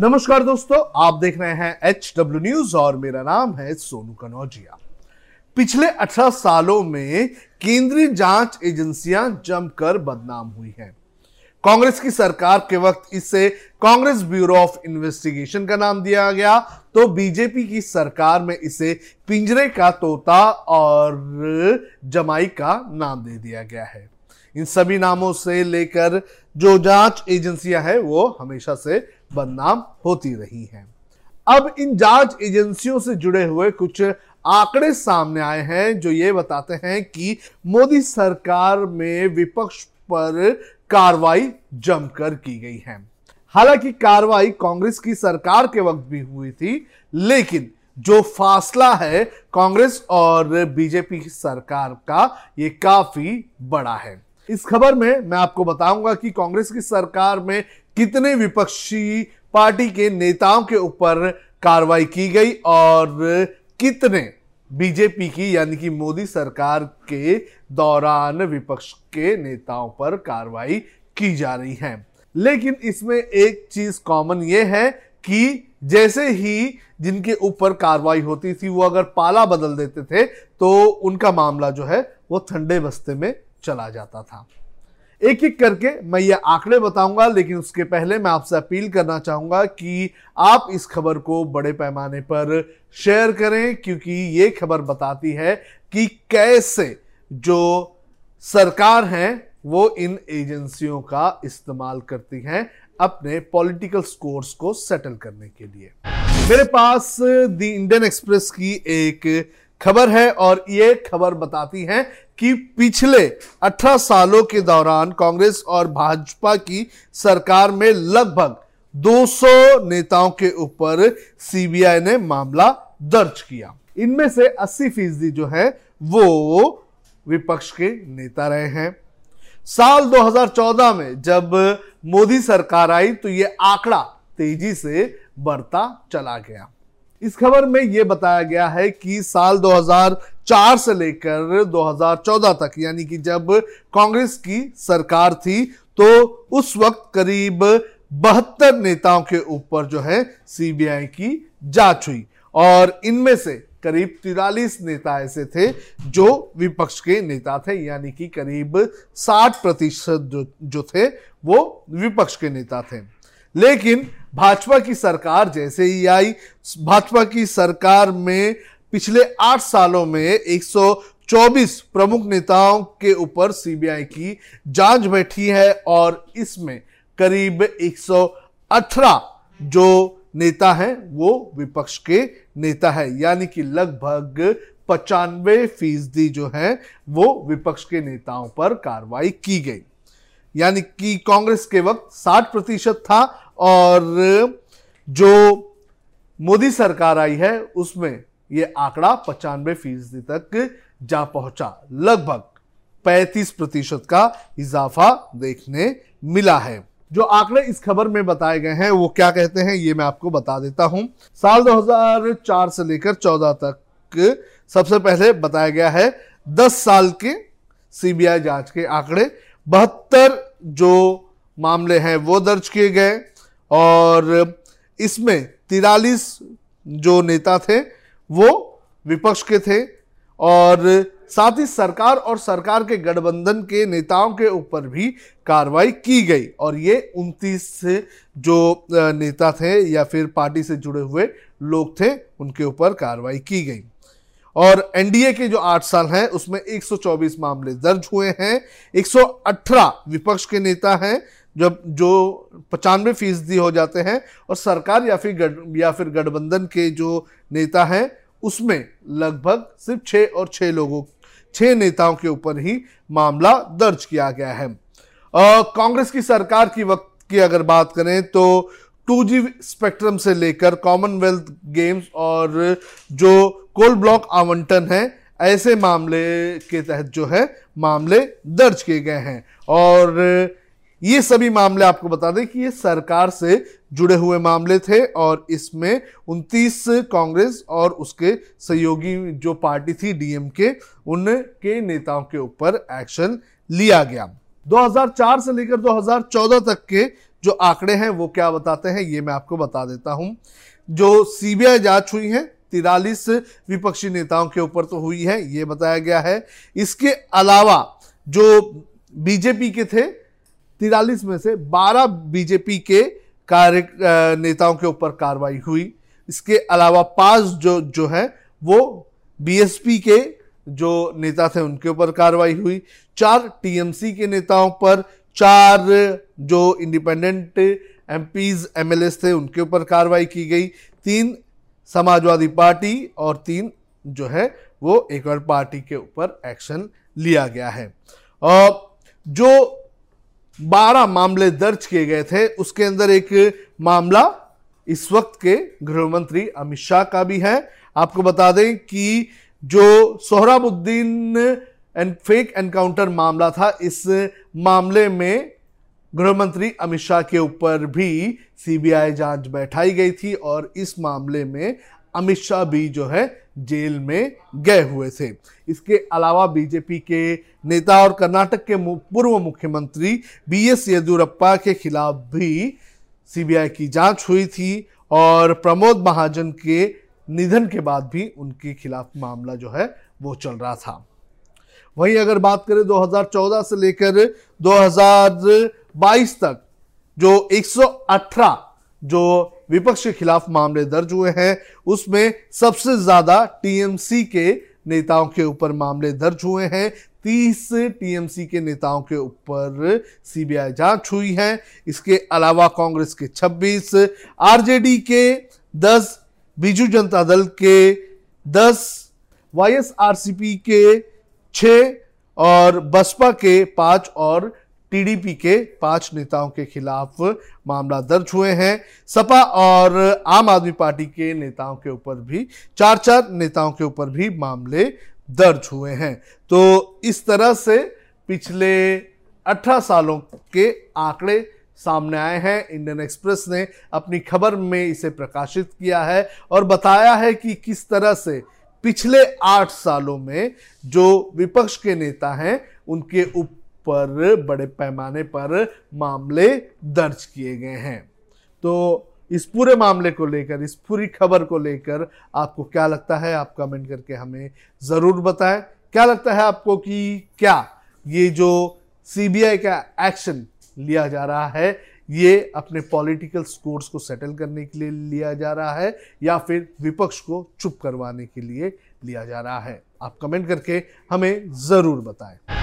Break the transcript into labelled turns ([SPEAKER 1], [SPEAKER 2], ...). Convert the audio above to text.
[SPEAKER 1] नमस्कार दोस्तों, आप देख रहे हैं एच डब्ल्यू न्यूज़ और मेरा नाम है सोनू कनौजिया। पिछले 18 सालों में केंद्रीय जाँच एजेंसियाँ जमकर बदनाम हुई हैं। कांग्रेस की सरकार के वक्त इसे कांग्रेस ब्यूरो ऑफ़ इन्वेस्टिगेशन का नाम दिया गया तो बीजेपी की सरकार में इसे पिंजरे का तोता और जमाई का नाम दे दिया गया है। इन सभी नामों से लेकर जो जाँच एजेंसियाँ हैं, वो हमेशा से बदनाम होती रही हैं। अब इन जाँच एजेंसियों से जुड़े हुए कुछ आंकड़े सामने आए हैं, जो ये बताते हैं कि मोदी सरकार में विपक्ष पर कार्रवाई जमकर की गई है। हालाँकि कार्रवाई कांग्रेस की सरकार के वक्त भी हुई थी, लेकिन जो फासला है कांग्रेस और बीजेपी की सरकार का, ये काफ़ी बड़ा है। इस खबर में मैं आपको बताऊँगा कि कांग्रेस की सरकार में कितने विपक्षी पार्टी के नेताओं के ऊपर कार्रवाई की गई और कितने बीजेपी की यानी कि मोदी सरकार के दौरान विपक्ष के नेताओं पर कार्रवाई की जा रही है। लेकिन इसमें एक चीज़ कॉमन ये है कि जैसे ही जिनके ऊपर कार्रवाई होती थी, वो अगर पाला बदल देते थे तो उनका मामला जो है, वो ठंडे बस्ते में चला जाता था। एक एक करके मैं ये आंकड़े बताऊँगा, लेकिन उसके पहले मैं आपसे अपील करना चाहूँगा कि आप इस खबर को बड़े पैमाने पर शेयर करें, क्योंकि ये खबर बताती है कि कैसे जो सरकार है, वो इन एजेंसियों का इस्तेमाल करती हैं अपने पॉलिटिकल स्कोर्स को सेटल करने के लिए। मेरे पास द इंडियन एक्सप्रेस की एक खबर है, और ये खबर बताती है कि पिछले 18 सालों के दौरान कांग्रेस और भाजपा की सरकार में लगभग 200 नेताओं के ऊपर सीबीआई ने मामला दर्ज किया। इनमें से 80 फ़ीसदी जो है, वो विपक्ष के नेता रहे हैं। साल 2014 में जब मोदी सरकार आई तो ये आंकड़ा तेज़ी से बढ़ता चला गया। इस खबर में यह बताया गया है कि साल 2004 से लेकर 2014 तक, यानी कि जब कांग्रेस की सरकार थी तो उस वक्त करीब बहत्तर नेताओं के ऊपर जो है सीबीआई की जाँच हुई। और इनमें से करीब तिरालीस नेता ऐसे थे जो विपक्ष के नेता थे, यानी कि करीब 60 प्रतिशत जो जो थे, वो विपक्ष के नेता थे। लेकिन भाजपा की सरकार जैसे ही आई, भाजपा की सरकार में पिछले आठ सालों में 124 प्रमुख नेताओं के ऊपर सीबीआई की जाँच बैठी है और इसमें करीब 118 जो नेता हैं, वो विपक्ष के नेता है। यानी कि लगभग पचानवे फ़ीसदी जो है, वो विपक्ष के नेताओं पर कार्रवाई की गई। यानी कि कांग्रेस के वक्त 60 प्रतिशत था और जो मोदी सरकार आई है, उसमें यह आंकड़ा पचानवे फ़ीसदी तक जा पहुँचा। लगभग 35 प्रतिशत का इजाफा देखने मिला है। जो आंकड़े इस खबर में बताए गए हैं, वो क्या कहते हैं, ये मैं आपको बता देता हूँ। साल 2004 से लेकर 14 तक सबसे पहले बताया गया है 10 साल के सीबीआई जाँच के आंकड़े। बहत्तर जो मामले हैं, वो दर्ज किए गए। और इसमें तिरालीस जो नेता थे, वो विपक्ष के थे और साथ ही सरकार और सरकार के गठबंधन के नेताओं के ऊपर भी कार्रवाई की गई। और ये 29 जो नेता थे या फिर पार्टी से जुड़े हुए लोग थे, उनके ऊपर कार्रवाई की गई। और एनडीए के जो आठ साल हैं, उसमें 124 मामले दर्ज हुए हैं। 118 विपक्ष के नेता हैं। जब जो पचानवे फ़ीसदी हो जाते हैं और सरकार या फिर गड या फिर गठबंधन के जो नेता हैं, उसमें लगभग सिर्फ़ छः और छः लोगों छः नेताओं के ऊपर ही मामला दर्ज किया गया है। कांग्रेस की सरकार की वक्त की अगर बात करें तो 2G स्पेक्ट्रम से लेकर कॉमनवेल्थ गेम्स और जो कोल ब्लॉक आवंटन है, ऐसे मामले के तहत जो है, मामले दर्ज किए गए हैं। और ये सभी मामले आपको बता दें कि ये सरकार से जुड़े हुए मामले थे और इसमें 29 कांग्रेस और उसके सहयोगी जो पार्टी थी डीएमके, उनके नेताओं के ऊपर एक्शन लिया गया। 2004 से लेकर 2014 तक के जो आंकड़े हैं, वो क्या बताते हैं, ये मैं आपको बता देता हूँ। जो सीबीआई जाँच हुई है, तिरालीस विपक्षी नेताओं के ऊपर तो हुई है, ये बताया गया है। इसके अलावा जो बीजेपी के थे तिरालीस में से 12 बीजेपी के कार्य नेताओं के ऊपर कार्रवाई हुई। इसके अलावा पाँच जो जो है, वो बीएसपी के जो नेता थे, उनके ऊपर कार्रवाई हुई। चार टीएमसी के नेताओं पर, चार जो इंडिपेंडेंट एमपीज, एमएलएस थे, उनके ऊपर कार्रवाई की गई। तीन समाजवादी पार्टी और तीन जो है, वो एक और पार्टी के ऊपर एक्शन लिया गया है। और जो 12 मामले दर्ज किए गए थे। उसके अंदर एक मामला इस वक्त के गृह मंत्री अमित शाह का भी है। आपको बता दें कि जो सोहराबुद्दीन एंड फेक एनकाउंटर मामला था, इस मामले में गृह मंत्री अमित शाह के ऊपर भी सीबीआई जाँच बैठाई गई थी और इस मामले में अमित शाह भी जो है जेल में गए हुए थे। इसके अलावा बीजेपी के नेता और कर्नाटक के पूर्व मुख्यमंत्री बी एस येदुरप्पा के खिलाफ भी सीबीआई की जाँच हुई थी और प्रमोद महाजन के निधन के बाद भी उनके खिलाफ मामला जो है वो चल रहा था। वहीं अगर बात करें 2014 से लेकर 2022 तक, जो 118 जो विपक्ष के खिलाफ मामले दर्ज हुए हैं। उसमें सबसे ज़्यादा टीएमसी के नेताओं के ऊपर मामले दर्ज हुए हैं। तीस टीएमसी के नेताओं के ऊपर सीबीआई जाँच हुई है। इसके अलावा कांग्रेस के 26, आरजेडी के 10, बीजू जनता दल के 10, वाईएसआरसीपी के 6 और बसपा के पाँच और टीडीपी के पाँच नेताओं के खिलाफ मामला दर्ज हुए हैं। सपा और आम आदमी पार्टी के नेताओं के ऊपर भी, चार चार नेताओं के ऊपर भी मामले दर्ज हुए हैं। तो इस तरह से पिछले 18 सालों के आंकड़े सामने आए हैं। इंडियन एक्सप्रेस ने अपनी खबर में इसे प्रकाशित किया है और बताया है कि किस तरह से पिछले आठ सालों में जो विपक्ष के नेता हैं, उनके ऊपर पर, बड़े पैमाने पर मामले दर्ज किए गए हैं। तो इस पूरे मामले को लेकर, इस पूरी खबर को लेकर आपको क्या लगता है? आप कमेंट करके हमें ज़रूर बताएँ। क्या लगता है आपको कि क्या ये जो सीबीआई का एक्शन लिया जा रहा है, ये अपने पॉलिटिकल स्कोर्स को सेटल करने के लिए लिया जा रहा है या फिर विपक्ष को चुप करवाने के लिए लिया जा रहा है? आप कमेंट करके हमें ज़रूर बताएँ।